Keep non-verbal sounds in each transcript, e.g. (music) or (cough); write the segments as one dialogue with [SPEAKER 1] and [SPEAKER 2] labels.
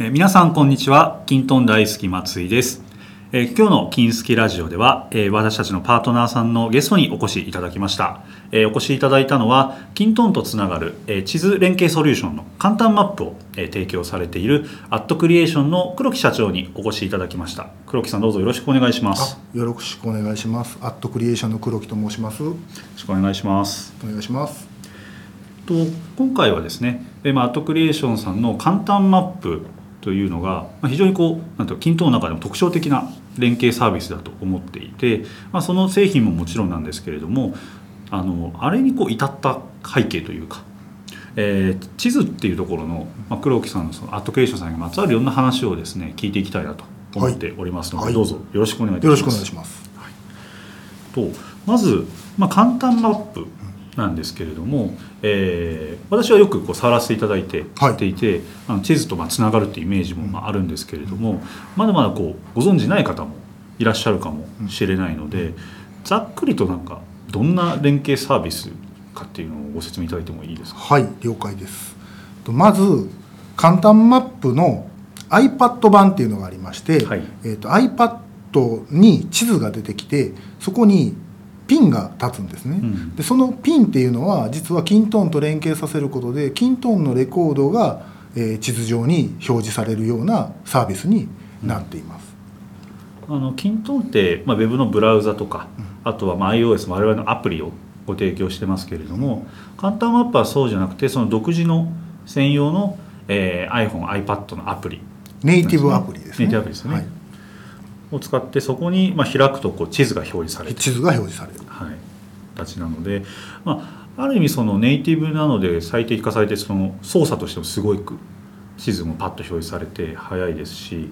[SPEAKER 1] えー皆さんこんにちは金トン大好き松井です、えー今日の金好きラジオでは、えー私たちのパートナーさんのゲストにお越しいただきました、えーお越しいただいたのは金トンとつながる、えー地図連携ソリューションの簡単マップを、えー提供されているアットクリエーションの黒木社長にお越しいただきました黒木さんどうぞよろしくお願いしますよ
[SPEAKER 2] ろしくお願いします。アットクリエーションの黒木と申します。お
[SPEAKER 1] ろしくお願いします
[SPEAKER 2] 願いします。
[SPEAKER 1] と今回はですね、えーまあ、アットクリエーションさんの簡単マップというのが、まあ、非常にこうなんていうか均等の中でも特徴的な連携サービスだと思っていて、まあ、その製品ももちろんなんですけれどもあのあれにこう至った背景というか、えー地図っていうところの、まあ、黒木さんのそのアットクリエーションさんにまつわるいろんな話をですね聞いていきたいなと思っておりますので、
[SPEAKER 2] はい
[SPEAKER 1] どうぞよろしくお願いいたします。
[SPEAKER 2] よろしくお願いします。
[SPEAKER 1] とまず、まあ、簡単マップなんですけれども、えー私はよくこう触らせていただいて
[SPEAKER 2] はい。
[SPEAKER 1] 知っていて、あの地図とまあつながるっていうイメージもまああるんですけれども、まだまだこうご存じない方もいらっしゃるかもしれないので、ざっくりとなんかどんな連携サービスかっていうのをご説明いただいてもいいですか？
[SPEAKER 2] はい、了解です。とまず簡単マップの iPad 版っていうのがありまして、
[SPEAKER 1] はい。
[SPEAKER 2] えっ、と iPad に地図が出てきて、そこにピンが立つんですね。
[SPEAKER 1] うん
[SPEAKER 2] でそのピンっていうのは実はキントーンと連携させることでキントーンのレコードが、えー地図上に表示されるようなサービスになっています。
[SPEAKER 1] あのキントンって、まあ、ウェブのブラウザとか、あとはまあ iOS 我々のアプリをご提供してますけれども簡単マップはそうじゃなくてその独自の専用の、えー iPhone、iPad のアプリ
[SPEAKER 2] ネイティブアプリですね。
[SPEAKER 1] ネイティブアプリですよね
[SPEAKER 2] はい
[SPEAKER 1] を使ってそこにまあ開くとこう地図が表示されて
[SPEAKER 2] 地図が表示される。
[SPEAKER 1] はい、形なので、まあ、ある意味そのネイティブなので最適化されてその操作としてもすごく地図もパッと表示されて早いですし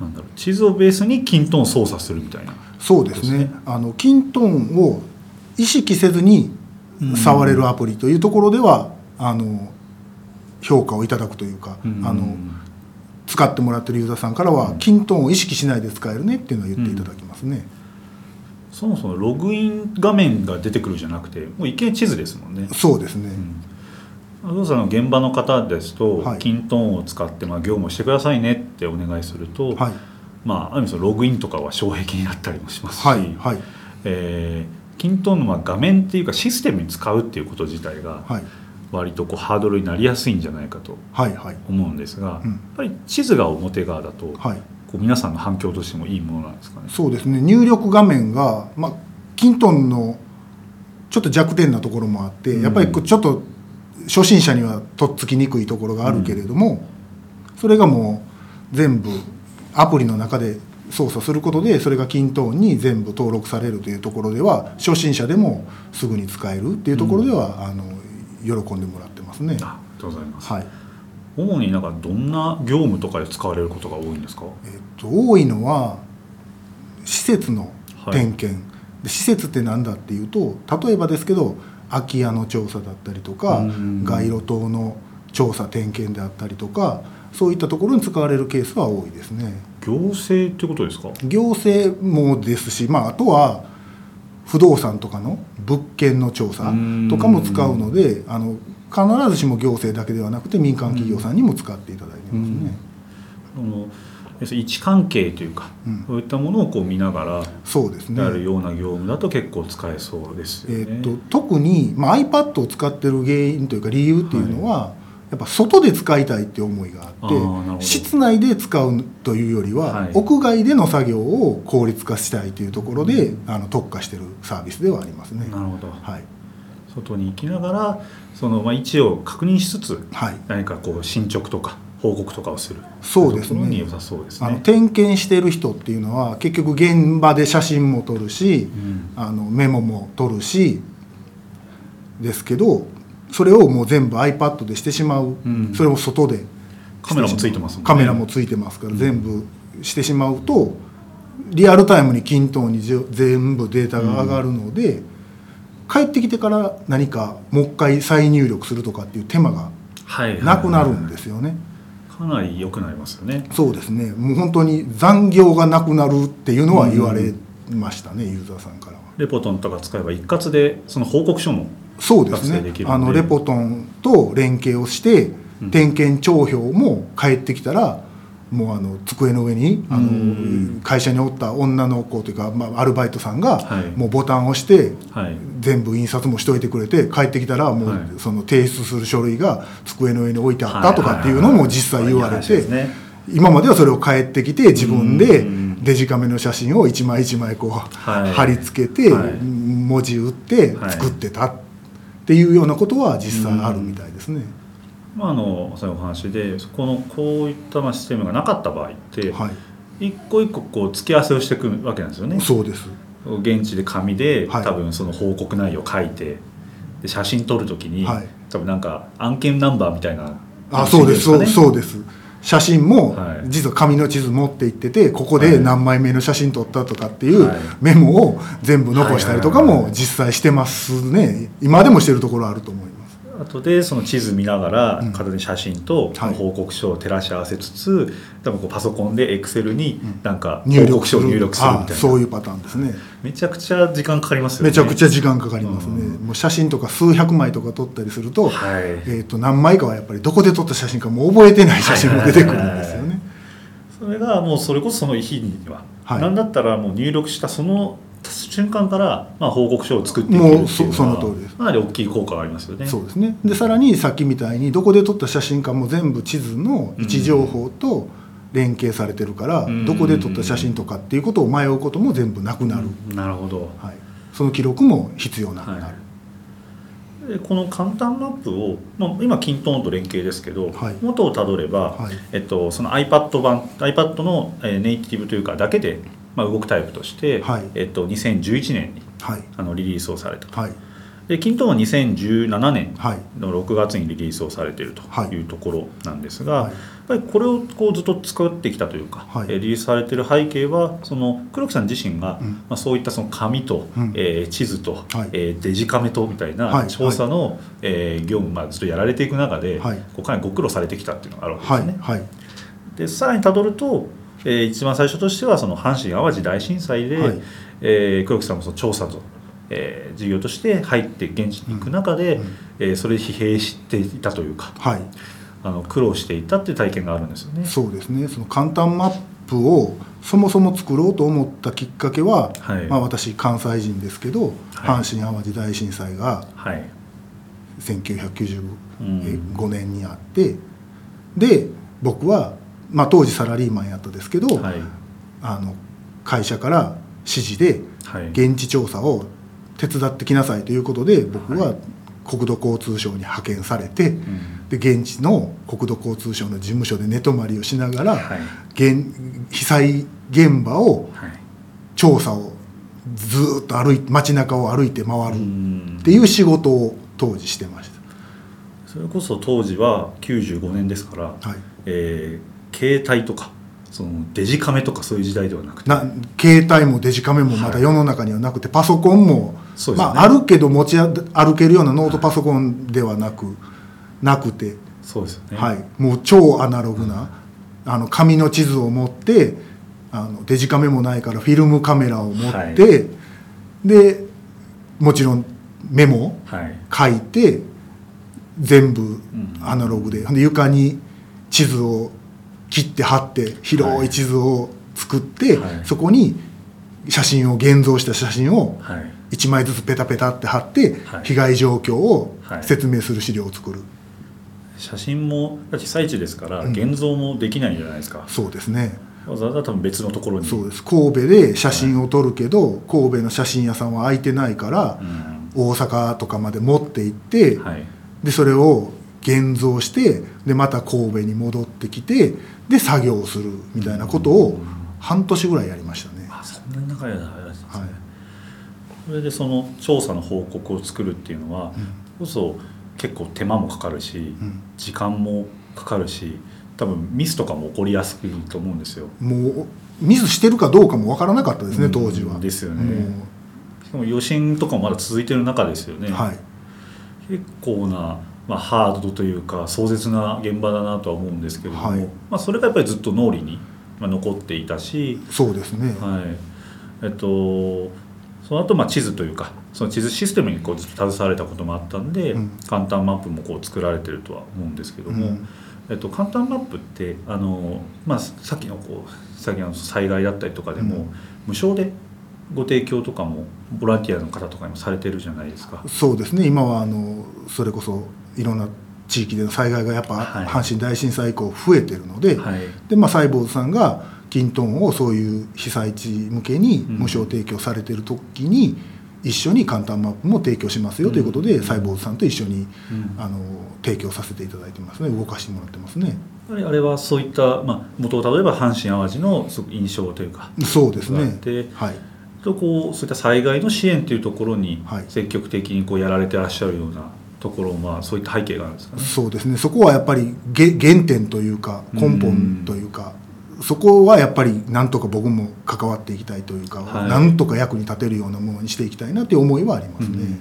[SPEAKER 1] なんだろう地図をベースにキントンを操作するみたいな
[SPEAKER 2] そうですね。あのキントーンを意識せずに触れるアプリというところでは、あの評価をいただくというか、
[SPEAKER 1] うん。
[SPEAKER 2] あの使ってもらってるユーザーさんからは、キントーンを意識しないで使えるねっていうのを言っていただきますね、
[SPEAKER 1] そもそもログイン画面が出てくるじゃなくてもう一見地図ですもんね。
[SPEAKER 2] そうですね、
[SPEAKER 1] お父さんの現場の方ですと、
[SPEAKER 2] はい。
[SPEAKER 1] キントンを使ってまあ業務してくださいねってお願いすると、
[SPEAKER 2] はい。
[SPEAKER 1] まあ、ある意味そのログインとかは障壁になったりもしますし、
[SPEAKER 2] はいはい。
[SPEAKER 1] えーキントンのまあ画面っていうかシステムに使うっていうこと自体が
[SPEAKER 2] はい
[SPEAKER 1] 割とこうハードルになりやすいんじゃないかと
[SPEAKER 2] はいはい。
[SPEAKER 1] 思うんですが、
[SPEAKER 2] うん。
[SPEAKER 1] やっぱり地図が表側だと、
[SPEAKER 2] はい。
[SPEAKER 1] こう皆さんの反響としてもいいものなんですかね？
[SPEAKER 2] そうですね。入力画面が、まあ、キントンのちょっと弱点なところもあって、
[SPEAKER 1] うん。
[SPEAKER 2] やっぱりちょっと初心者にはとっつきにくいところがあるけれども、それがもう全部アプリの中で操作することでそれがキントーンに全部登録されるというところでは初心者でもすぐに使えるっていうところでは、あの喜んでもらってますね。
[SPEAKER 1] ありがとうございます。
[SPEAKER 2] はい
[SPEAKER 1] 主になんかどんな業務とかで使われることが多いんですか？
[SPEAKER 2] えっと、多いのは施設の点検、で施設って何だっていうと例えばですけど空き家の調査だったりとか
[SPEAKER 1] うん
[SPEAKER 2] 街路灯の調査点検であったりとかそういったところに使われるケースは多いですね
[SPEAKER 1] 行政ってことですか？
[SPEAKER 2] 行政もですし、まあ、あとは不動産とかの物件の調査とかも使うのであの必ずしも行政だけではなくて民間企業さんにも使っていただいてますね。
[SPEAKER 1] あの要するに位置関係というか、
[SPEAKER 2] うん。
[SPEAKER 1] そういったものをこう見ながら
[SPEAKER 2] そうですね。
[SPEAKER 1] やるような業務だと結構使えそうですよね。
[SPEAKER 2] えー、と特に、まあ、iPad を使ってる原因というか理由っていうのは、やっぱ外で使いたいって思いがあって室内で使うというよりは、
[SPEAKER 1] はい。
[SPEAKER 2] 屋外での作業を効率化したいというところで、あの特化してるサービスではありますね。
[SPEAKER 1] なるほど。
[SPEAKER 2] はい。
[SPEAKER 1] 外に行きながらそのまあ位置を確認しつつ
[SPEAKER 2] はい、
[SPEAKER 1] 何かこう進捗とか報告とかをする。
[SPEAKER 2] そうですね。
[SPEAKER 1] ところに良さそうです
[SPEAKER 2] あの
[SPEAKER 1] ね。
[SPEAKER 2] 点検してる人っていうのは結局現場で写真も撮るし、
[SPEAKER 1] うん。
[SPEAKER 2] あのメモも取るしですけどそれをもう全部 iPad でしてしまう、
[SPEAKER 1] うん。
[SPEAKER 2] それも外で。
[SPEAKER 1] カメラもついてますもんね。
[SPEAKER 2] カメラもついてますから、全部してしまうとリアルタイムに均等に全部データが上がるので、帰ってきてから何かもう一回再入力するとかっていう手間がなくなるんですよね。
[SPEAKER 1] かなり良くなりますよね。
[SPEAKER 2] そうですね。もう本当に残業がなくなるっていうのは言われましたね、ユーザーさんからは。
[SPEAKER 1] レポトンとか使えば一括でその報告書も
[SPEAKER 2] そうですね。あのレポトンと連携をして
[SPEAKER 1] うん。
[SPEAKER 2] 点検帳票も帰ってきたらもうあの机の上にあ
[SPEAKER 1] うん。
[SPEAKER 2] の会社におった女の子というか、まあ、アルバイトさんが
[SPEAKER 1] はい。
[SPEAKER 2] もうボタンを押して
[SPEAKER 1] はい。
[SPEAKER 2] 全部印刷もしといてくれて帰ってきたらも
[SPEAKER 1] はい。う
[SPEAKER 2] その提出する書類が机の上に置いてあったとかっていうのも実際言われて今まではそれを帰ってきて自分で
[SPEAKER 1] うん。
[SPEAKER 2] デジカメの写真を一枚一枚こう
[SPEAKER 1] はい。
[SPEAKER 2] 貼り付けて
[SPEAKER 1] はい。
[SPEAKER 2] 文字打って
[SPEAKER 1] はい。
[SPEAKER 2] 作ってたっていうようなことは実際あるみたいですね。
[SPEAKER 1] まああのそういうお話でこのこういったまあシステムがなかった場合って
[SPEAKER 2] はい、
[SPEAKER 1] 一個一個こう付き合わせをしていくわけなんですよね
[SPEAKER 2] そうです。
[SPEAKER 1] 現地で紙で
[SPEAKER 2] はい
[SPEAKER 1] 多分その報告内容を書いてで写真撮るときに、
[SPEAKER 2] はい
[SPEAKER 1] 多分なんか案件ナンバーみたいな
[SPEAKER 2] あ、そうです。そうです。写真も
[SPEAKER 1] はい。
[SPEAKER 2] 実は紙の地図持って行っててここで何枚目の写真撮ったとかっていう
[SPEAKER 1] はい。
[SPEAKER 2] メモを全部残したりとかも実際してますね。今でもしてるところあると思います
[SPEAKER 1] 後でその地図見ながら
[SPEAKER 2] うん。
[SPEAKER 1] 片手に写真と
[SPEAKER 2] はい。
[SPEAKER 1] 報告書を照らし合わせつつ多分こうパソコンでエクセルに
[SPEAKER 2] うん。
[SPEAKER 1] なんか
[SPEAKER 2] 入力
[SPEAKER 1] 報告書を入力するみたいな。
[SPEAKER 2] あそういうパターンですね。
[SPEAKER 1] めちゃくちゃ時間かかりますよね。
[SPEAKER 2] めちゃくちゃ時間かかりますね、
[SPEAKER 1] うん。
[SPEAKER 2] もう写真とか数百枚とか撮ったりすると,、
[SPEAKER 1] はい。
[SPEAKER 2] えー、と何枚かはやっぱりどこで撮った写真かもう覚えてない写真も出てくるんですよね
[SPEAKER 1] それがもうそれこそその日には、
[SPEAKER 2] はい
[SPEAKER 1] なんだったらもう入力したその瞬間から、まあ、報告書を作っていけるっていうのは
[SPEAKER 2] もうそその通りです。
[SPEAKER 1] かなり大きい効果がありますよね。
[SPEAKER 2] そうですね。でさらにさっきみたいにどこで撮った写真かも全部地図の位置情報と連携されてるから、
[SPEAKER 1] うん。
[SPEAKER 2] どこで撮った写真とかっていうことを迷うことも全部なくなる、
[SPEAKER 1] うん。なるほど。
[SPEAKER 2] はい、その記録も必要なくなる、
[SPEAKER 1] はい。でこの簡単マップを、まあ、今キントーンと連携ですけど、
[SPEAKER 2] はい。
[SPEAKER 1] 元をたどれば、
[SPEAKER 2] はい。
[SPEAKER 1] えっと、その iPad 版 iPad の、えーネイティブというかだけで、まあ、動くタイプとして、
[SPEAKER 2] はい
[SPEAKER 1] えっと、2011年に
[SPEAKER 2] はい
[SPEAKER 1] あのリリースをされたと。
[SPEAKER 2] はい。
[SPEAKER 1] でキントーンは2017年
[SPEAKER 2] はい。
[SPEAKER 1] の6月にリリースをされていると
[SPEAKER 2] はい。
[SPEAKER 1] いうところなんですが、
[SPEAKER 2] はい。
[SPEAKER 1] やっぱりこれをこうずっと作ってきたというか、
[SPEAKER 2] はい。
[SPEAKER 1] えーリリースされている背景はその黒木さん自身が、
[SPEAKER 2] うん。
[SPEAKER 1] まあ、そういったその紙と、
[SPEAKER 2] うん。
[SPEAKER 1] えー地図と、
[SPEAKER 2] はい。
[SPEAKER 1] えーデジカメとみたい
[SPEAKER 2] は
[SPEAKER 1] ない。調査の、えー業務、まあ、ずっとやられていく中で、
[SPEAKER 2] はい。
[SPEAKER 1] こうかなりご苦労されてきたっていうのがあるわけで
[SPEAKER 2] は
[SPEAKER 1] すね。
[SPEAKER 2] い。はい。
[SPEAKER 1] でさらにたどると、えー一番最初としてはその阪神・淡路大震災で、
[SPEAKER 2] はい。
[SPEAKER 1] えー黒木さんもその調査と、えー事業として入って現地に行く中で、
[SPEAKER 2] うん。うん
[SPEAKER 1] えーそれで疲弊していたというか
[SPEAKER 2] はい。
[SPEAKER 1] あの苦労していたっていう体験があるんですよね。
[SPEAKER 2] そうですね。その簡単マップをそもそも作ろうと思ったきっかけは、
[SPEAKER 1] はい。
[SPEAKER 2] まあ、私関西人ですけど、
[SPEAKER 1] はい。
[SPEAKER 2] 阪神・淡路大震災が
[SPEAKER 1] はい。
[SPEAKER 2] 1995年にあって、で僕は、まあ、当時サラリーマンやったですけど、
[SPEAKER 1] はい。
[SPEAKER 2] あの会社から指示で
[SPEAKER 1] はい。
[SPEAKER 2] 現地調査を手伝ってきなさいということで僕は国土交通省に派遣されて、
[SPEAKER 1] うん。
[SPEAKER 2] で現地の国土交通省の事務所で寝泊まりをしながら、被災現場を
[SPEAKER 1] はい。
[SPEAKER 2] 調査をずーっと歩いて街中を歩いて回
[SPEAKER 1] う
[SPEAKER 2] る
[SPEAKER 1] ん。
[SPEAKER 2] っていう仕事を当時してまし
[SPEAKER 1] それこそ当時は95年ですから、
[SPEAKER 2] た、はい、
[SPEAKER 1] えー携帯とかそのデジカメとかそういう時代ではなくて。
[SPEAKER 2] な携帯もデジカメもまだ世の中にはなくて、パソコンも、
[SPEAKER 1] ね。
[SPEAKER 2] まあ、あるけど持ち歩けるようなノートパソコンではなくなくて、
[SPEAKER 1] そうですよね。
[SPEAKER 2] はい、もう超アナログな、あの紙の地図を持ってあのデジカメもないからフィルムカメラを持って、
[SPEAKER 1] はい。
[SPEAKER 2] でもちろんメモ
[SPEAKER 1] はい。
[SPEAKER 2] 書いて全部
[SPEAKER 1] ん。
[SPEAKER 2] アナログで,、で床に地図を切って貼って広い地図を作って、
[SPEAKER 1] はい。
[SPEAKER 2] そこに写真を現像した写真を
[SPEAKER 1] はい。
[SPEAKER 2] 1枚ずつペタペタって貼って、
[SPEAKER 1] はい。
[SPEAKER 2] 被害状況を
[SPEAKER 1] はい。
[SPEAKER 2] 説明する資料を作る、
[SPEAKER 1] 写真も被災地ですから
[SPEAKER 2] うん。
[SPEAKER 1] 現像もできないじゃないですか、
[SPEAKER 2] そうですね。
[SPEAKER 1] わざわざ多分別のところに。
[SPEAKER 2] そうです。神戸で写真を撮るけど、神戸の写真屋さんは空いてないから
[SPEAKER 1] う、ん。
[SPEAKER 2] 大阪とかまで持って行って、
[SPEAKER 1] はい。
[SPEAKER 2] でそれを現像してでまた神戸に戻ってきてで作業するみたいなことを半年ぐらいやりましたね、
[SPEAKER 1] あそんなに長い間やらね、
[SPEAKER 2] はい。
[SPEAKER 1] それでその調査の報告を作るっていうのは、こそ結構手間もかかるし、
[SPEAKER 2] うん。
[SPEAKER 1] 時間もかかるし多分ミスとかも起こりやすいと思うんですよ。
[SPEAKER 2] もうミスしてるかどうかもわからなかったですね、
[SPEAKER 1] うん。
[SPEAKER 2] 当時は。
[SPEAKER 1] ですよね。
[SPEAKER 2] も
[SPEAKER 1] しかも余震とかもまだ続いてる中ですよね、
[SPEAKER 2] うはい。
[SPEAKER 1] 結構な、まあ、ハードというか壮絶な現場だなとは思うんですけれども、
[SPEAKER 2] はい。
[SPEAKER 1] まあ、それがやっぱりずっと脳裏にまあ残っていたし、
[SPEAKER 2] そうですね、
[SPEAKER 1] はい。えっと、その後まあ地図というかその地図システムにこうずっと携われたこともあったんで、
[SPEAKER 2] うん。
[SPEAKER 1] 簡単マップもこう作られてるとは思うんですけども、
[SPEAKER 2] うん。
[SPEAKER 1] えっと、簡単マップってあの、まあ、さっきのこうさっきの災害だったりとかでも、
[SPEAKER 2] うん。
[SPEAKER 1] 無償でご提供とかもボランティアの方とかにもされてるじゃないですか。
[SPEAKER 2] そうですね。今はあのそれこそいろんな地域での災害がやっぱ
[SPEAKER 1] はい。
[SPEAKER 2] 阪神大震災以降増えてるので、
[SPEAKER 1] はい。
[SPEAKER 2] でまあ、サイボーズさんがキントンをそういう被災地向けに
[SPEAKER 1] うん。
[SPEAKER 2] 無償提供されてる時に一緒に簡単マップも提供しますよということで、
[SPEAKER 1] うん
[SPEAKER 2] サイボーズさんと一緒に
[SPEAKER 1] うん。
[SPEAKER 2] あの提供させていただいてますね。動かしてもらってますね。
[SPEAKER 1] あれはそういった、まあ、元を例えば阪神・淡路のすごく印象というか
[SPEAKER 2] そうですね。はい。
[SPEAKER 1] とこうそういった災害の支援というところに
[SPEAKER 2] はい。
[SPEAKER 1] 積極的にこうやられてらっしゃるようなところまあそういった背景があるんですかね。
[SPEAKER 2] そうですね。そこはやっぱりげ原点というか根本というか、そこはやっぱりなんとか僕も関わっていきたいというか、
[SPEAKER 1] はい。
[SPEAKER 2] なんとか役に立てるようなものにしていきたいなという思いはありますね。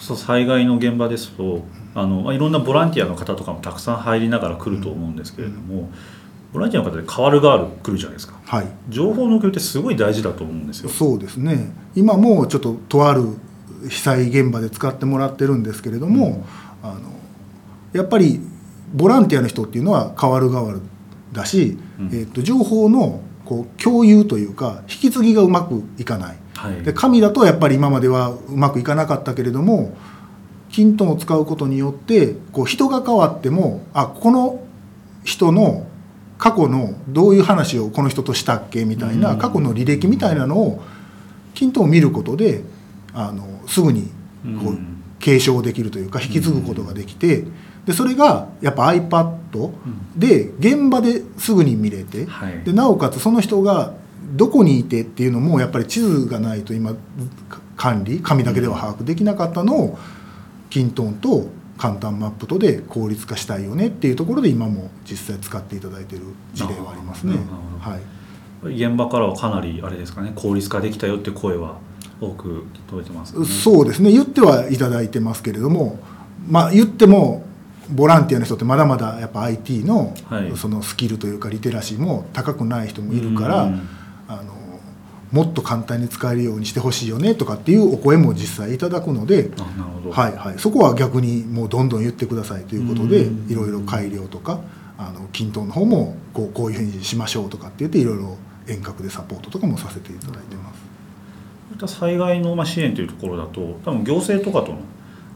[SPEAKER 1] そう災害の現場ですとあのまあいろんなボランティアの方とかもたくさん入りながら来ると思うんですけれども、ボランティアの方で変わる変わる来るじゃないですか。
[SPEAKER 2] はい。
[SPEAKER 1] 情報の共有ってすごい大事だと思うんですよ。
[SPEAKER 2] そうですね。今もちょっととある被災現場で使ってもらってるんですけれども、あのやっぱりボランティアの人っていうのは変わる変わるだし、
[SPEAKER 1] うん。
[SPEAKER 2] えっと情報のこう共有というか引き継ぎがうまくいかない。
[SPEAKER 1] はい。
[SPEAKER 2] で紙だとやっぱり今まではうまくいかなかったけれどもキントンを使うことによってこう人が変わってもあこの人の過去のどういう話をこの人としたっけ？みたいな
[SPEAKER 1] うん。
[SPEAKER 2] 過去の履歴みたいなのをキントンを見ることであのすぐにこ
[SPEAKER 1] う
[SPEAKER 2] うん。継承できるというか引き継ぐことができてでそれがやっぱ iPad で現場ですぐに見れて
[SPEAKER 1] はい。
[SPEAKER 2] でなおかつその人がどこにいてっていうのもやっぱり地図がないと今か管理紙だけでは把握できなかったのをキントンと簡単マップとで効率化したいよねっていうところで今も実際使っていただいてる事例はありますね。はい、
[SPEAKER 1] 現場からはかなりあれですかね効率化できたよって声は多く届いてますよね、
[SPEAKER 2] そうですね。言ってはいただいてますけれどもまあ言ってもボランティアの人ってまだまだやっぱ IT の
[SPEAKER 1] はい。
[SPEAKER 2] そのスキルというかリテラシーも高くない人もいるから、
[SPEAKER 1] うん。
[SPEAKER 2] あのもっと簡単に使えるようにしてほしいよねとかっていうお声も実際いただくので、はいはい、そこは逆にもうどんどん言ってくださいということで
[SPEAKER 1] うん。
[SPEAKER 2] いろいろ改良とかあの均等の方もこうこういうふうにしましょうとかって言っていろいろ遠隔でサポートとかもさせていただいてます。
[SPEAKER 1] った災害のまあ支援というところだと多分行政とかとの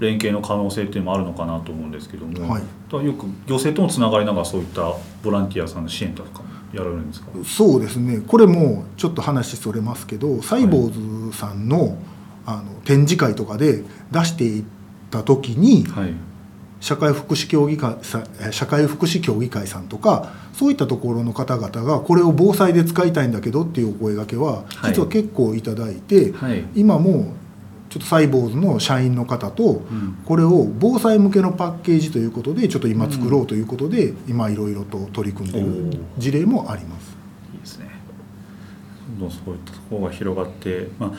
[SPEAKER 1] 連携の可能性っていうのもあるのかなと思うんですけども、
[SPEAKER 2] はい。
[SPEAKER 1] よく行政ともつながりながらそういったボランティアさんの支援とかもやられるんですか？
[SPEAKER 2] そうですね。これもちょっと話それますけどサイボーズさんの,、あの展示会とかで出していった時に
[SPEAKER 1] はい
[SPEAKER 2] 社会福祉協議会社会福祉協議会さんとかそういったところの方々がこれを防災で使いたいんだけどっていうお声がけは
[SPEAKER 1] はい。
[SPEAKER 2] 実は結構いただいて、
[SPEAKER 1] はい、
[SPEAKER 2] 今もちょっとサイボーズの社員の方と
[SPEAKER 1] うん。
[SPEAKER 2] これを防災向けのパッケージということでちょっと今作ろうということで今いろいろと取り組んでいる事例もあります。
[SPEAKER 1] いいですね。どんどんそういったところが広がって、まあ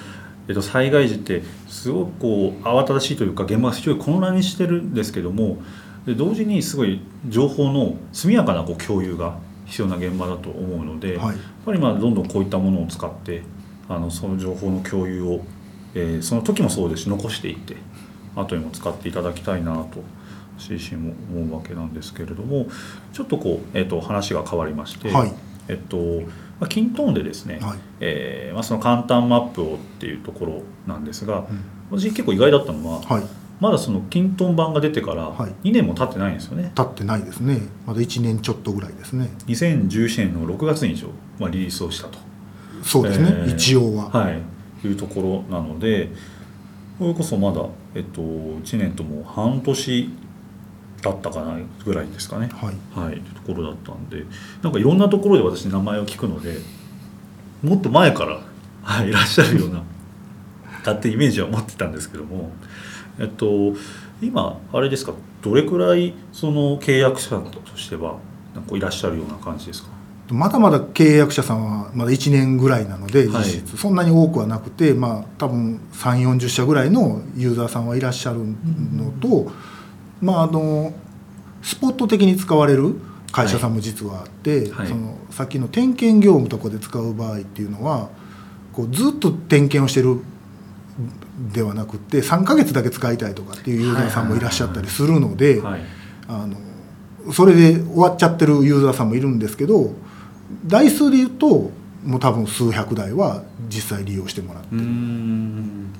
[SPEAKER 1] えっと、災害時ってすごくこう慌ただしいというか現場が非常に混乱にしてるんですけどもで同時にすごい情報の速やかなこう共有が必要な現場だと思うので、
[SPEAKER 2] はい。
[SPEAKER 1] やっぱりまあどんどんこういったものを使ってあのその情報の共有を、えーその時もそうですし残していって後にも使っていただきたいなと私自身も思うわけなんですけれどもちょっとこう、えー、と話が変わりまして、
[SPEAKER 2] はい。
[SPEAKER 1] えっとまあ、キントーンでですね、
[SPEAKER 2] はい。
[SPEAKER 1] えーまあ、その簡単マップをっていうところなんですが
[SPEAKER 2] うん。
[SPEAKER 1] 私結構意外だったのは、
[SPEAKER 2] はい。
[SPEAKER 1] まだそのキントン版が出てから
[SPEAKER 2] はい。
[SPEAKER 1] 2年も経ってないんですよね、
[SPEAKER 2] 経ってないですね。まだ1年ちょっとぐらいですね。
[SPEAKER 1] 2017年の6月に一応、まあ、リリースをしたと、
[SPEAKER 2] そうですね、
[SPEAKER 1] えー
[SPEAKER 2] 一応は、
[SPEAKER 1] はい、いうところなのでそれこそまだ、えっと、1年ともう半年だったかなぐらいですかね。
[SPEAKER 2] はい。
[SPEAKER 1] はい、ところだったんで。なんかいろんなところで私名前を聞くのでもっと前から、はい、いらっしゃるような (laughs) 勝手にイメージは持ってたんですけども。えっと今あれですか？どれくらいその契約者としてはなんかいらっしゃるような感じですか？
[SPEAKER 2] まだまだ経営役者さんはまだ1年ぐらいなので
[SPEAKER 1] はい。
[SPEAKER 2] 実質。そんなに多くはなくて、まあ多分3 4 0社ぐらいのユーザーさんはいらっしゃるのと、まああのスポット的に使われる会社さんも実はあって、
[SPEAKER 1] はい。
[SPEAKER 2] そのさっきの点検業務とかで使う場合っていうのはこうずっと点検をしてるではなくって3ヶ月だけ使いたいとかっていうユーザーさんもいらっしゃったりするのでそれで終わっちゃってるユーザーさんもいるんですけど台数で言うともう多分数百台は実際利用してもらって
[SPEAKER 1] うーん。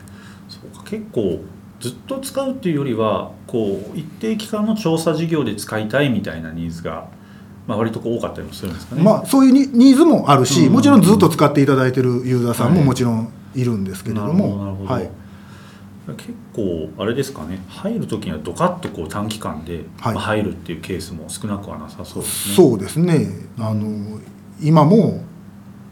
[SPEAKER 1] そうか。結構ずっと使うっていうよりはこう一定期間の調査事業で使いたいみたいなニーズが、まあ、割とこう多かったりもするんですかね。
[SPEAKER 2] まあ、そういうニニーズもあるし、
[SPEAKER 1] うん。
[SPEAKER 2] もちろんずっと使っていただいてるユーザーさんも
[SPEAKER 1] はい。
[SPEAKER 2] もちろんいるんですけれども、はい、
[SPEAKER 1] 結構あれですかね。入る時にはドカッとこう短期間で入るっていうケースも少なくはなさそうですね。
[SPEAKER 2] そうですね。あの今も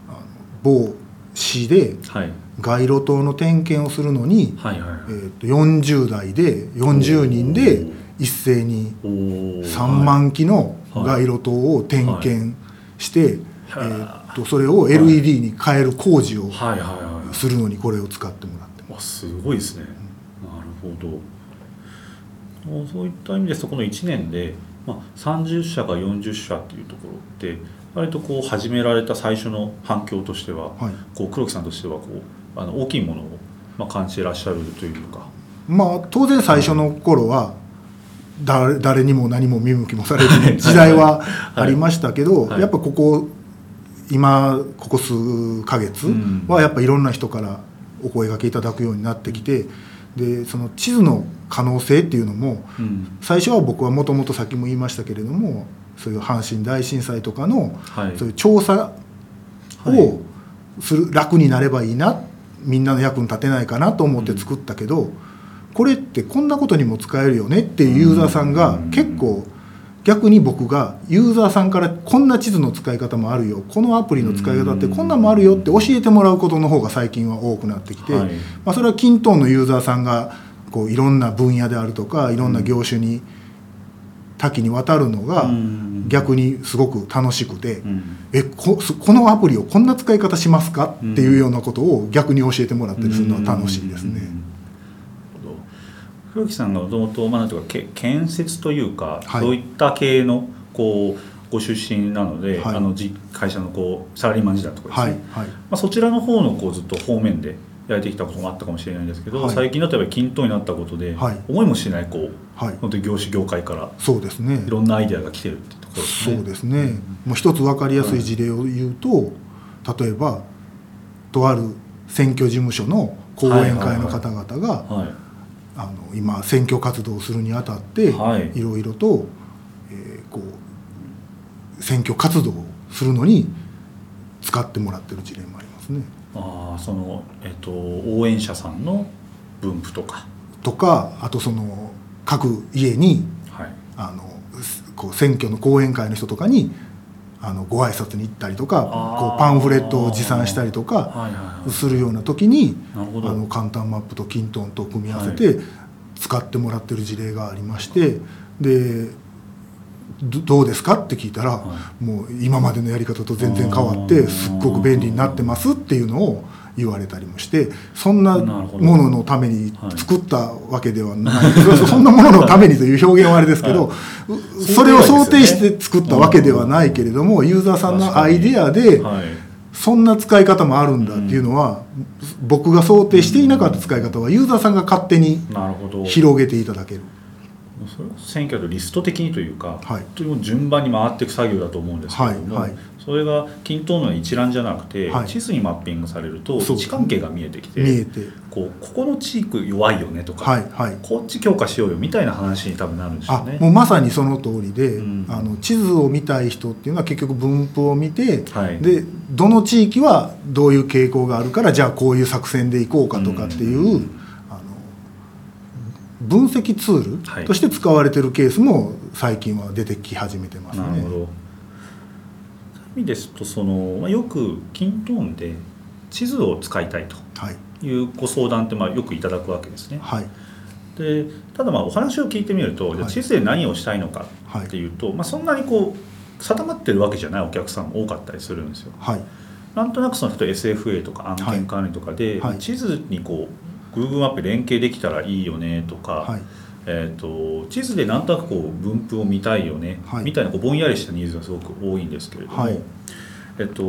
[SPEAKER 2] あの某市で
[SPEAKER 1] はい。
[SPEAKER 2] 街路灯の点検をするのに、
[SPEAKER 1] はいはいはい。
[SPEAKER 2] えー、と40代で40人で一斉に
[SPEAKER 1] おー。
[SPEAKER 2] 3万機の街路灯を点検して、
[SPEAKER 1] はい。
[SPEAKER 2] えー、とそれを LED に変える工事を
[SPEAKER 1] はいはいはい。
[SPEAKER 2] するのにこれを使ってもらってます。
[SPEAKER 1] わすごいですね、なるほど。そういった意味ですとこの1年で、まあ、30社か40社っていうところって割とこう始められた最初の反響としては、
[SPEAKER 2] はい。
[SPEAKER 1] こう黒木さんとしてはこうあの大きいものを、まあ、感じてらっしゃるというか。
[SPEAKER 2] まあ当然最初の頃は誰誰にも何も見向きもされずに時代はありましたけど、
[SPEAKER 1] はい。
[SPEAKER 2] やっぱここ今ここ数ヶ月
[SPEAKER 1] うん。
[SPEAKER 2] はやっぱいろんな人からお声掛けいただくようになってきてでその地図の可能性っていうのも
[SPEAKER 1] うん。
[SPEAKER 2] 最初は僕はもともとさっきも言いましたけれどもそういう阪神大震災とかの
[SPEAKER 1] はい。
[SPEAKER 2] そういう調査
[SPEAKER 1] はい。
[SPEAKER 2] をする、楽になればいいなみんなの役に立てないかなと思って作ったけど、これってこんなことにも使えるよねっていうユーザーさんが
[SPEAKER 1] うん。
[SPEAKER 2] 結構逆に僕がユーザーさんからこんな地図の使い方もあるよこのアプリの使い方ってこんなんもあるよって教えてもらうことの方が最近は多くなってきて、
[SPEAKER 1] はい。
[SPEAKER 2] まあ、それはキントーンのユーザーさんがこういろんな分野であるとかいろんな業種に多岐にわたるのが
[SPEAKER 1] うん
[SPEAKER 2] 逆にすごく楽しくて。
[SPEAKER 1] うん。
[SPEAKER 2] えこそこのアプリをこんな使い方しますか？っていうようなことを逆に教えてもらったりするのは楽しいですね。
[SPEAKER 1] うん。なるほど。黒木さんがもともとまあなんていうかけ建設というか、
[SPEAKER 2] はい。
[SPEAKER 1] そういった系のこうご出身なので、
[SPEAKER 2] はい。
[SPEAKER 1] あのじ会社のこうサラリーマン時代とかですね、まあ、そちらの方のこうずっと方面でやれてきたこともあったかもしれないんですけど、
[SPEAKER 2] はい。
[SPEAKER 1] 最近だとやっぱり均等になったことで、
[SPEAKER 2] はい。
[SPEAKER 1] 思いもしないこう
[SPEAKER 2] はい。
[SPEAKER 1] 本当に業種業界から
[SPEAKER 2] そうですね。
[SPEAKER 1] いろんなアイデアが来てるってですね。
[SPEAKER 2] そうですね、もう一つ分かりやすい事例を言うと、例えばとある選挙事務所の講演会の方々が、
[SPEAKER 1] はい
[SPEAKER 2] あの今選挙活動をするにあたって、
[SPEAKER 1] はい。
[SPEAKER 2] いろいろと、えーこう選挙活動をするのに使ってもらってる事例もありますね。
[SPEAKER 1] ああその、えっと応援者さんの分布とか、
[SPEAKER 2] とかあとその各家に
[SPEAKER 1] はい、
[SPEAKER 2] あのこう選挙の講演会の人とかにあのご挨拶に行ったりとかこうパンフレットを持参したりとかするような時にあの簡単マップとキントンと組み合わせて使ってもらってる事例がありましてでどどうですかって聞いたら、
[SPEAKER 1] は
[SPEAKER 2] もう今までのやり方と全然変わってすっごく便利になってますっていうのを言われたりもしてそんなもののために
[SPEAKER 1] はい。
[SPEAKER 2] 作ったわけではない、そ (laughs) そんなもののためにという表現はあれですけど、
[SPEAKER 1] は
[SPEAKER 2] うそれを想定して作ったわけではないけれども、ユーザーさんのアイデアで、
[SPEAKER 1] はい。
[SPEAKER 2] そんな使い方もあるんだっていうのは、僕が想定していなかった使い方はユーザーさんが勝手に広げていただける。
[SPEAKER 1] それは選挙とリスト的にというか、
[SPEAKER 2] はい。
[SPEAKER 1] 順番に回っていく作業だと思うんですけれども、
[SPEAKER 2] はいはい
[SPEAKER 1] それが均等の一覧じゃなくて、
[SPEAKER 2] はい
[SPEAKER 1] 地図にマッピングされると位置関係が見えてきて
[SPEAKER 2] 見えて。
[SPEAKER 1] こうここの地域弱いよねとか、
[SPEAKER 2] はいはい。
[SPEAKER 1] こっち強化しようよみたいな話に多分なるんでね。
[SPEAKER 2] もうまさにその通りで、
[SPEAKER 1] うん
[SPEAKER 2] あの地図を見たい人っていうのは結局分布を見て、
[SPEAKER 1] はい
[SPEAKER 2] でどの地域はどういう傾向があるからじゃあこういう作戦でいこうかとかっていう、
[SPEAKER 1] うん
[SPEAKER 2] 分析ツールとして使われてるケースも最近は出てき始めてますね。
[SPEAKER 1] なるほど。そうい味ですとその、まあ、よく均等で地図を使いたいと
[SPEAKER 2] はい。
[SPEAKER 1] いうご相談ってまあよくいただくわけですね。
[SPEAKER 2] はい。
[SPEAKER 1] でただまあお話を聞いてみると、じゃあ
[SPEAKER 2] はい
[SPEAKER 1] 地図で何をしたいのか
[SPEAKER 2] はい。
[SPEAKER 1] っていうと、まあ、そんなにこう定まってるわけじゃないお客さんも多かったりするんですよ。
[SPEAKER 2] はい。
[SPEAKER 1] なんとなくその人 SFA とか案件管理とかで、
[SPEAKER 2] はい。
[SPEAKER 1] 地図にこう Google マップ連携できたらいいよねとか、
[SPEAKER 2] はい
[SPEAKER 1] えー、と地図でなんとなくこう分布を見たいよね、
[SPEAKER 2] はい。
[SPEAKER 1] みたいなこうぼんやりしたニーズがすごく多いんですけれども、
[SPEAKER 2] はい。
[SPEAKER 1] えっと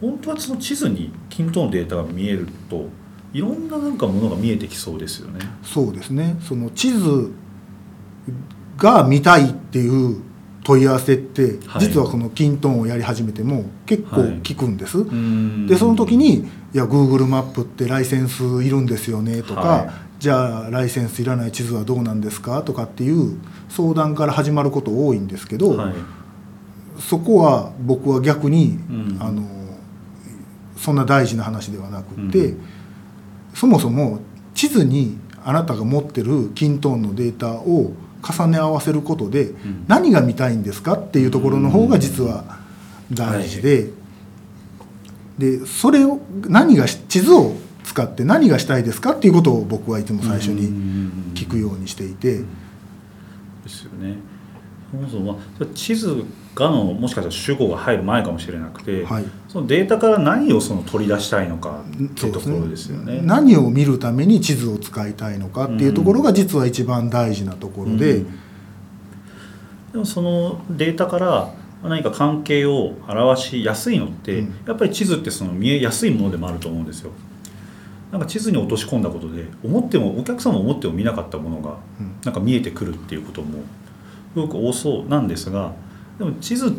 [SPEAKER 1] 本当はその地図に均等のデータが見えるといろんななんかものが見えてきそうですよね。
[SPEAKER 2] そうですね。その地図が見たいっていう問い合わせって、
[SPEAKER 1] はい。
[SPEAKER 2] 実はこのキントーンをやり始めても結構聞くんです、
[SPEAKER 1] うん。
[SPEAKER 2] でその時に「いや Google マップってライセンスいるんですよね」とか、
[SPEAKER 1] はい
[SPEAKER 2] じゃあライセンスいらない地図はどうなんですか?」とかっていう相談から始まること多いんですけど、
[SPEAKER 1] はい。
[SPEAKER 2] そこは僕は逆に、
[SPEAKER 1] うん。
[SPEAKER 2] あのそんな大事な話ではなくて、
[SPEAKER 1] うん。
[SPEAKER 2] そもそも地図にあなたが持ってるキントーンのデータを重ね合わせることで、
[SPEAKER 1] ん。
[SPEAKER 2] 何が見たいんですかっていうところの方が実は大事で、でそれを何がし地図を使って何がしたいですかっていうことを僕はいつも最初に聞くようにしていて、
[SPEAKER 1] ですよね。そもそも地図がのもしかしたら主語が入る前かもしれなくて、
[SPEAKER 2] はい。
[SPEAKER 1] そのデータから何をその取り出したいのかっていうところですよね。
[SPEAKER 2] 何を見るために地図を使いたいのかっていうところが実は一番大事なところで、
[SPEAKER 1] うん。でもそのデータから何か関係を表しやすいのって、
[SPEAKER 2] うん。
[SPEAKER 1] やっぱり地図ってその見えやすいものでもあると思うんですよ。なんか地図に落とし込んだことで思ってもお客さんも思っても見なかったものが
[SPEAKER 2] うん。
[SPEAKER 1] なんか見えてくるっていうこともすごく多そうなんですがでも地図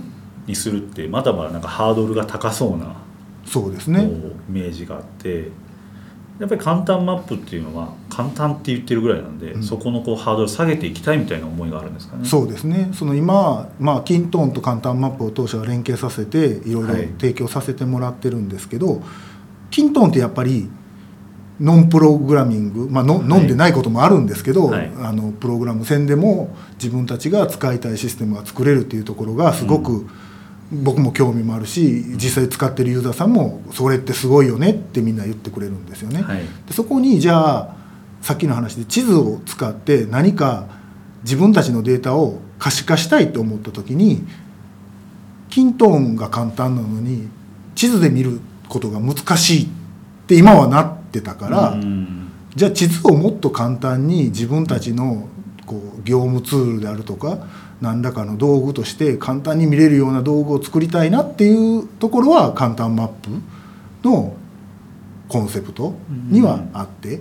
[SPEAKER 1] にするってまだまだなんかハードルが高そうな
[SPEAKER 2] そうですね。
[SPEAKER 1] イメージがあってやっぱり簡単マップっていうのは簡単って言ってるぐらいなんで、
[SPEAKER 2] うん。
[SPEAKER 1] そこのこうハードル下げていきたいみたいな思いがあるんですかね。
[SPEAKER 2] そうですね。その今、まあ、キントーンと簡単マップを当社は連携させていろいろ
[SPEAKER 1] はい。
[SPEAKER 2] 提供させてもらってるんですけど、キントーンってやっぱりノンプログラミング、まあの
[SPEAKER 1] はい。
[SPEAKER 2] 飲んでないこともあるんですけど、
[SPEAKER 1] はい。
[SPEAKER 2] あのプログラム戦でも自分たちが使いたいシステムが作れるっていうところがすごく、僕も興味もあるし実際使ってるユーザーさんもそれってすごいよねってみんな言ってくれるんですよね。
[SPEAKER 1] はい。
[SPEAKER 2] でそこにじゃあさっきの話で地図を使って何か自分たちのデータを可視化したいと思った時にキントーンが簡単なのに地図で見ることが難しいって今はなってたから、
[SPEAKER 1] うん。
[SPEAKER 2] じゃあ地図をもっと簡単に自分たちのこう業務ツールであるとか何らかの道具として簡単に見れるような道具を作りたいなっていうところは簡単マップのコンセプトにはあって、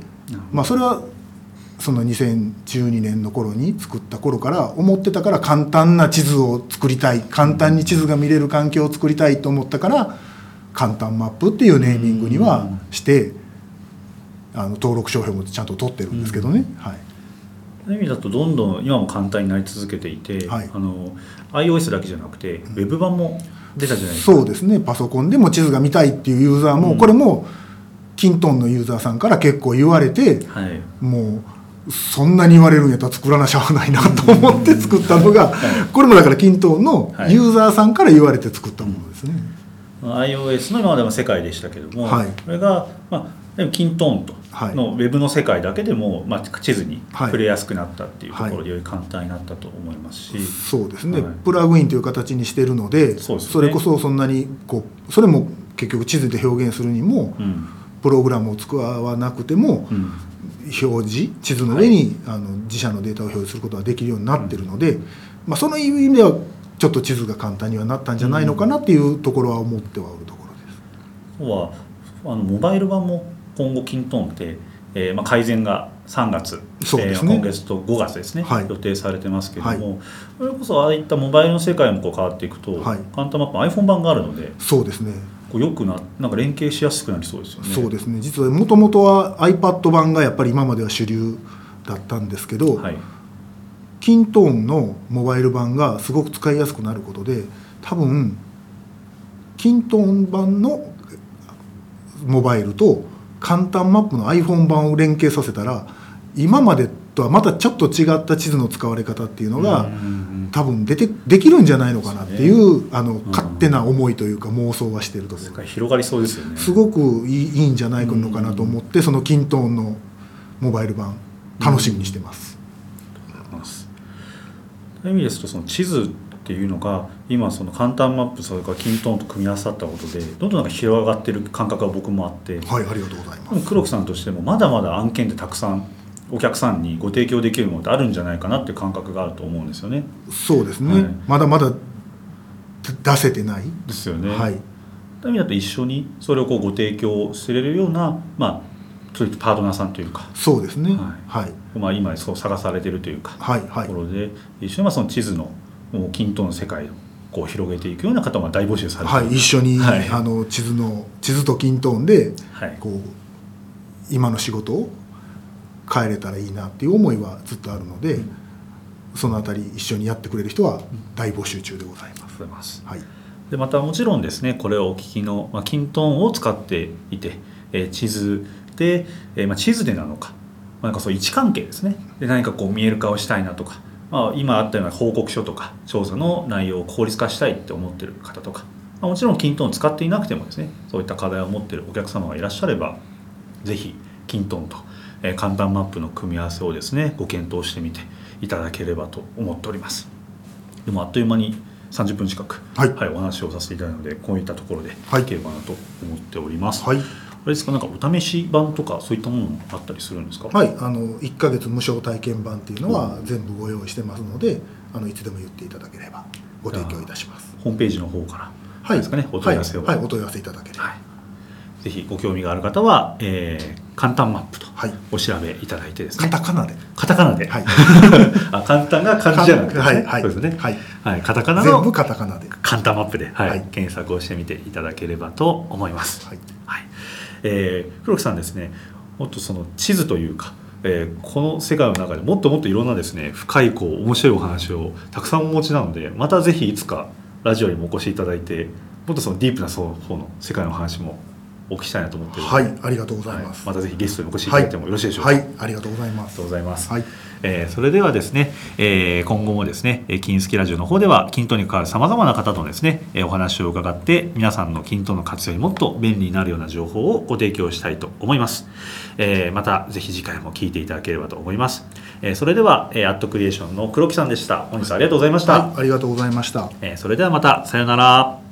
[SPEAKER 2] まあそれはその2012年の頃に作った頃から思ってたから簡単な地図を作りたい簡単に地図が見れる環境を作りたいと思ったから簡単マップっていうネーミングにはしてあの登録商標もちゃんと取ってるんですけどね、はい、
[SPEAKER 1] そういう意味だとどんどん今も簡単になり続けていて、
[SPEAKER 2] はい。
[SPEAKER 1] あの iOS だけじゃなくてウェブ版も出たじゃないですか。
[SPEAKER 2] そうですね。パソコンでも地図が見たいっていうユーザーも、
[SPEAKER 1] うん。
[SPEAKER 2] これもキントンのユーザーさんから結構言われて
[SPEAKER 1] はい。
[SPEAKER 2] もうそんなに言われるんやったら作らなしゃあないなと思って作ったのが、これもだからキントンのユーザーさんから言われて作ったものですね。
[SPEAKER 1] iOS の今までの世界でしたけども、
[SPEAKER 2] はい。
[SPEAKER 1] これが、まあ、でもキントーンと。
[SPEAKER 2] はい。
[SPEAKER 1] のウェブの世界だけでも、まあ、地図に
[SPEAKER 2] はい。
[SPEAKER 1] 触れやすくなったっていうところ
[SPEAKER 2] はい。
[SPEAKER 1] でより簡単になったと思いますし、
[SPEAKER 2] そうですね、
[SPEAKER 1] はい。
[SPEAKER 2] プラグインという形にしてるので
[SPEAKER 1] そね。
[SPEAKER 2] れこそそんなにこうそれも結局地図で表現するにも、
[SPEAKER 1] うん。
[SPEAKER 2] プログラムを使わなくても、
[SPEAKER 1] うん。
[SPEAKER 2] 表示地図の上に、あの自社のデータを表示することができるようになってるので、まあ、その意味ではちょっと地図が簡単にはなったんじゃないのかなっていうところは思ってはおるところです。
[SPEAKER 1] はあのモバイル版も今後キントーンって、えーまあ、改善が3月、
[SPEAKER 2] そうですね。
[SPEAKER 1] えー今月と5月ですね、
[SPEAKER 2] はい。
[SPEAKER 1] 予定されてますけども、
[SPEAKER 2] はい。
[SPEAKER 1] それこそああいったモバイルの世界もこう変わっていくと、
[SPEAKER 2] はい。
[SPEAKER 1] 簡単マップ iPhone 版があるので
[SPEAKER 2] そうですね。
[SPEAKER 1] こうよくななんか連携しやすくなりそうですよね。
[SPEAKER 2] そうですね。実はもともとは iPad 版がやっぱり今までは主流だったんですけど、
[SPEAKER 1] はい。
[SPEAKER 2] キントーンのモバイル版がすごく使いやすくなることで多分キントーン版のモバイルと簡単マップの iPhone 版を連携させたら今までとはまたちょっと違った地図の使われ方っていうのが、
[SPEAKER 1] うんうんうん
[SPEAKER 2] 多分出てできるんじゃないのかなっていうあの
[SPEAKER 1] ん
[SPEAKER 2] 勝手な思いというか妄想はしてると
[SPEAKER 1] 広がりそうですよね。
[SPEAKER 2] すごくいいんじゃないのかなと思ってそのキントーンのモバイル版楽しみにしてます。
[SPEAKER 1] ます。という意味ですとその地図っていうのが今その簡単マップそれからキントーンと組み合わさったことでどんどんなんか広がってる感覚が僕もあって、
[SPEAKER 2] はいありがとうございま
[SPEAKER 1] でも黒木さんとしてもまだまだ案件ってたくさんお客さんにご提供できるものってあるんじゃないかなっていう感覚があると思うんですよね。
[SPEAKER 2] す。そうですね、
[SPEAKER 1] はい。
[SPEAKER 2] まだまだ出せてない、
[SPEAKER 1] ですよね。
[SPEAKER 2] はい、
[SPEAKER 1] 意味だと一緒にそれをこうご提供すれるような、まあ、そういパートナーさんというか、
[SPEAKER 2] そうですね。
[SPEAKER 1] は
[SPEAKER 2] はい。
[SPEAKER 1] まあ、今そう探されてるというか、
[SPEAKER 2] はいはい。
[SPEAKER 1] ところで一緒にまあその地図のもう均等の世界をこう広げていくような方も大募集されて
[SPEAKER 2] はい、一緒に、
[SPEAKER 1] はい。
[SPEAKER 2] あの地図の地図と均等で
[SPEAKER 1] はい。
[SPEAKER 2] こう今の仕事を変えれたらいいなっていう思いはずっとあるので、そのあたり一緒にやってくれる人は大募集中でございます。はい、
[SPEAKER 1] でまたもちろんですねこれをお聞きの、まあ、キントーンを使っていて、えー地図で、えーまあ、地図でなのか,、まあ、なんかそう位置関係ですね。で何かこう見える化をしたいなとか、まあ、今あったような報告書とか調査の内容を効率化したいって思ってる方とか、まあ、もちろんキントーンを使っていなくてもですねそういった課題を持ってるお客様がいらっしゃればぜひキントーンと、えー簡単マップの組み合わせをですねご検討してみていただければと思っております。でもあっという間に30分近く、
[SPEAKER 2] はい。
[SPEAKER 1] お話をさせていただいたのでこういったところで
[SPEAKER 2] はい。
[SPEAKER 1] いければなと思っております、
[SPEAKER 2] はい、
[SPEAKER 1] あれですか？なんかお試し版とかそういったものもあったりするんですか？
[SPEAKER 2] はい、あの1ヶ月無償体験版っていうのは全部ご用意してますので、あのいつでも言っていただければご提供いたします。
[SPEAKER 1] ホームページの方から
[SPEAKER 2] はい、
[SPEAKER 1] ですかね？お問い合わせを。
[SPEAKER 2] はい、はいお問い合わせいただければ。
[SPEAKER 1] はい。ぜひご興味がある方は、えー簡単マップと
[SPEAKER 2] はい、
[SPEAKER 1] お調べいただいてです
[SPEAKER 2] カ
[SPEAKER 1] ね
[SPEAKER 2] タカナで。
[SPEAKER 1] カタカナで、
[SPEAKER 2] はい、(laughs)
[SPEAKER 1] あ簡単が漢字じゃなくて、ね。
[SPEAKER 2] はい、はい、
[SPEAKER 1] そうですね、
[SPEAKER 2] はい、
[SPEAKER 1] はい、カタカナ
[SPEAKER 2] 全部
[SPEAKER 1] の
[SPEAKER 2] カタカナで。
[SPEAKER 1] 簡単マップで、はい。
[SPEAKER 2] はい。
[SPEAKER 1] 検索をしてみていただければと思います。
[SPEAKER 2] はい、
[SPEAKER 1] はいえー黒木さんですねもっとその地図というか、えーこの世界の中でもっともっといろんなですね深いこう面白いお話をたくさんお持ちなのでまたぜひいつかラジオにもお越しいただいてもっとそのディープなその方の世界の話もお聞きしたいなと思って
[SPEAKER 2] はい、ありがとうございます。
[SPEAKER 1] はいまたぜひゲストにお越しいただいてもよろしいでしょうか。
[SPEAKER 2] はい、ありがとうございます
[SPEAKER 1] ありがとう。ございます。
[SPEAKER 2] はい、
[SPEAKER 1] えーそれではですね、えー今後もですね、えー金スキラジオの方では、均等に関わるさまざまな方とですね、えーお話を伺って、皆さんの均等の活用にもっと便利になるような情報をご提供したいと思います。えーまた、ぜひ次回も聞いていただければと思います。えーそれでは、えーアットクリエーションの黒木さんでした。本日はありがとうございました。
[SPEAKER 2] はい、ありがとうございました。
[SPEAKER 1] えーそれではまた、さようなら。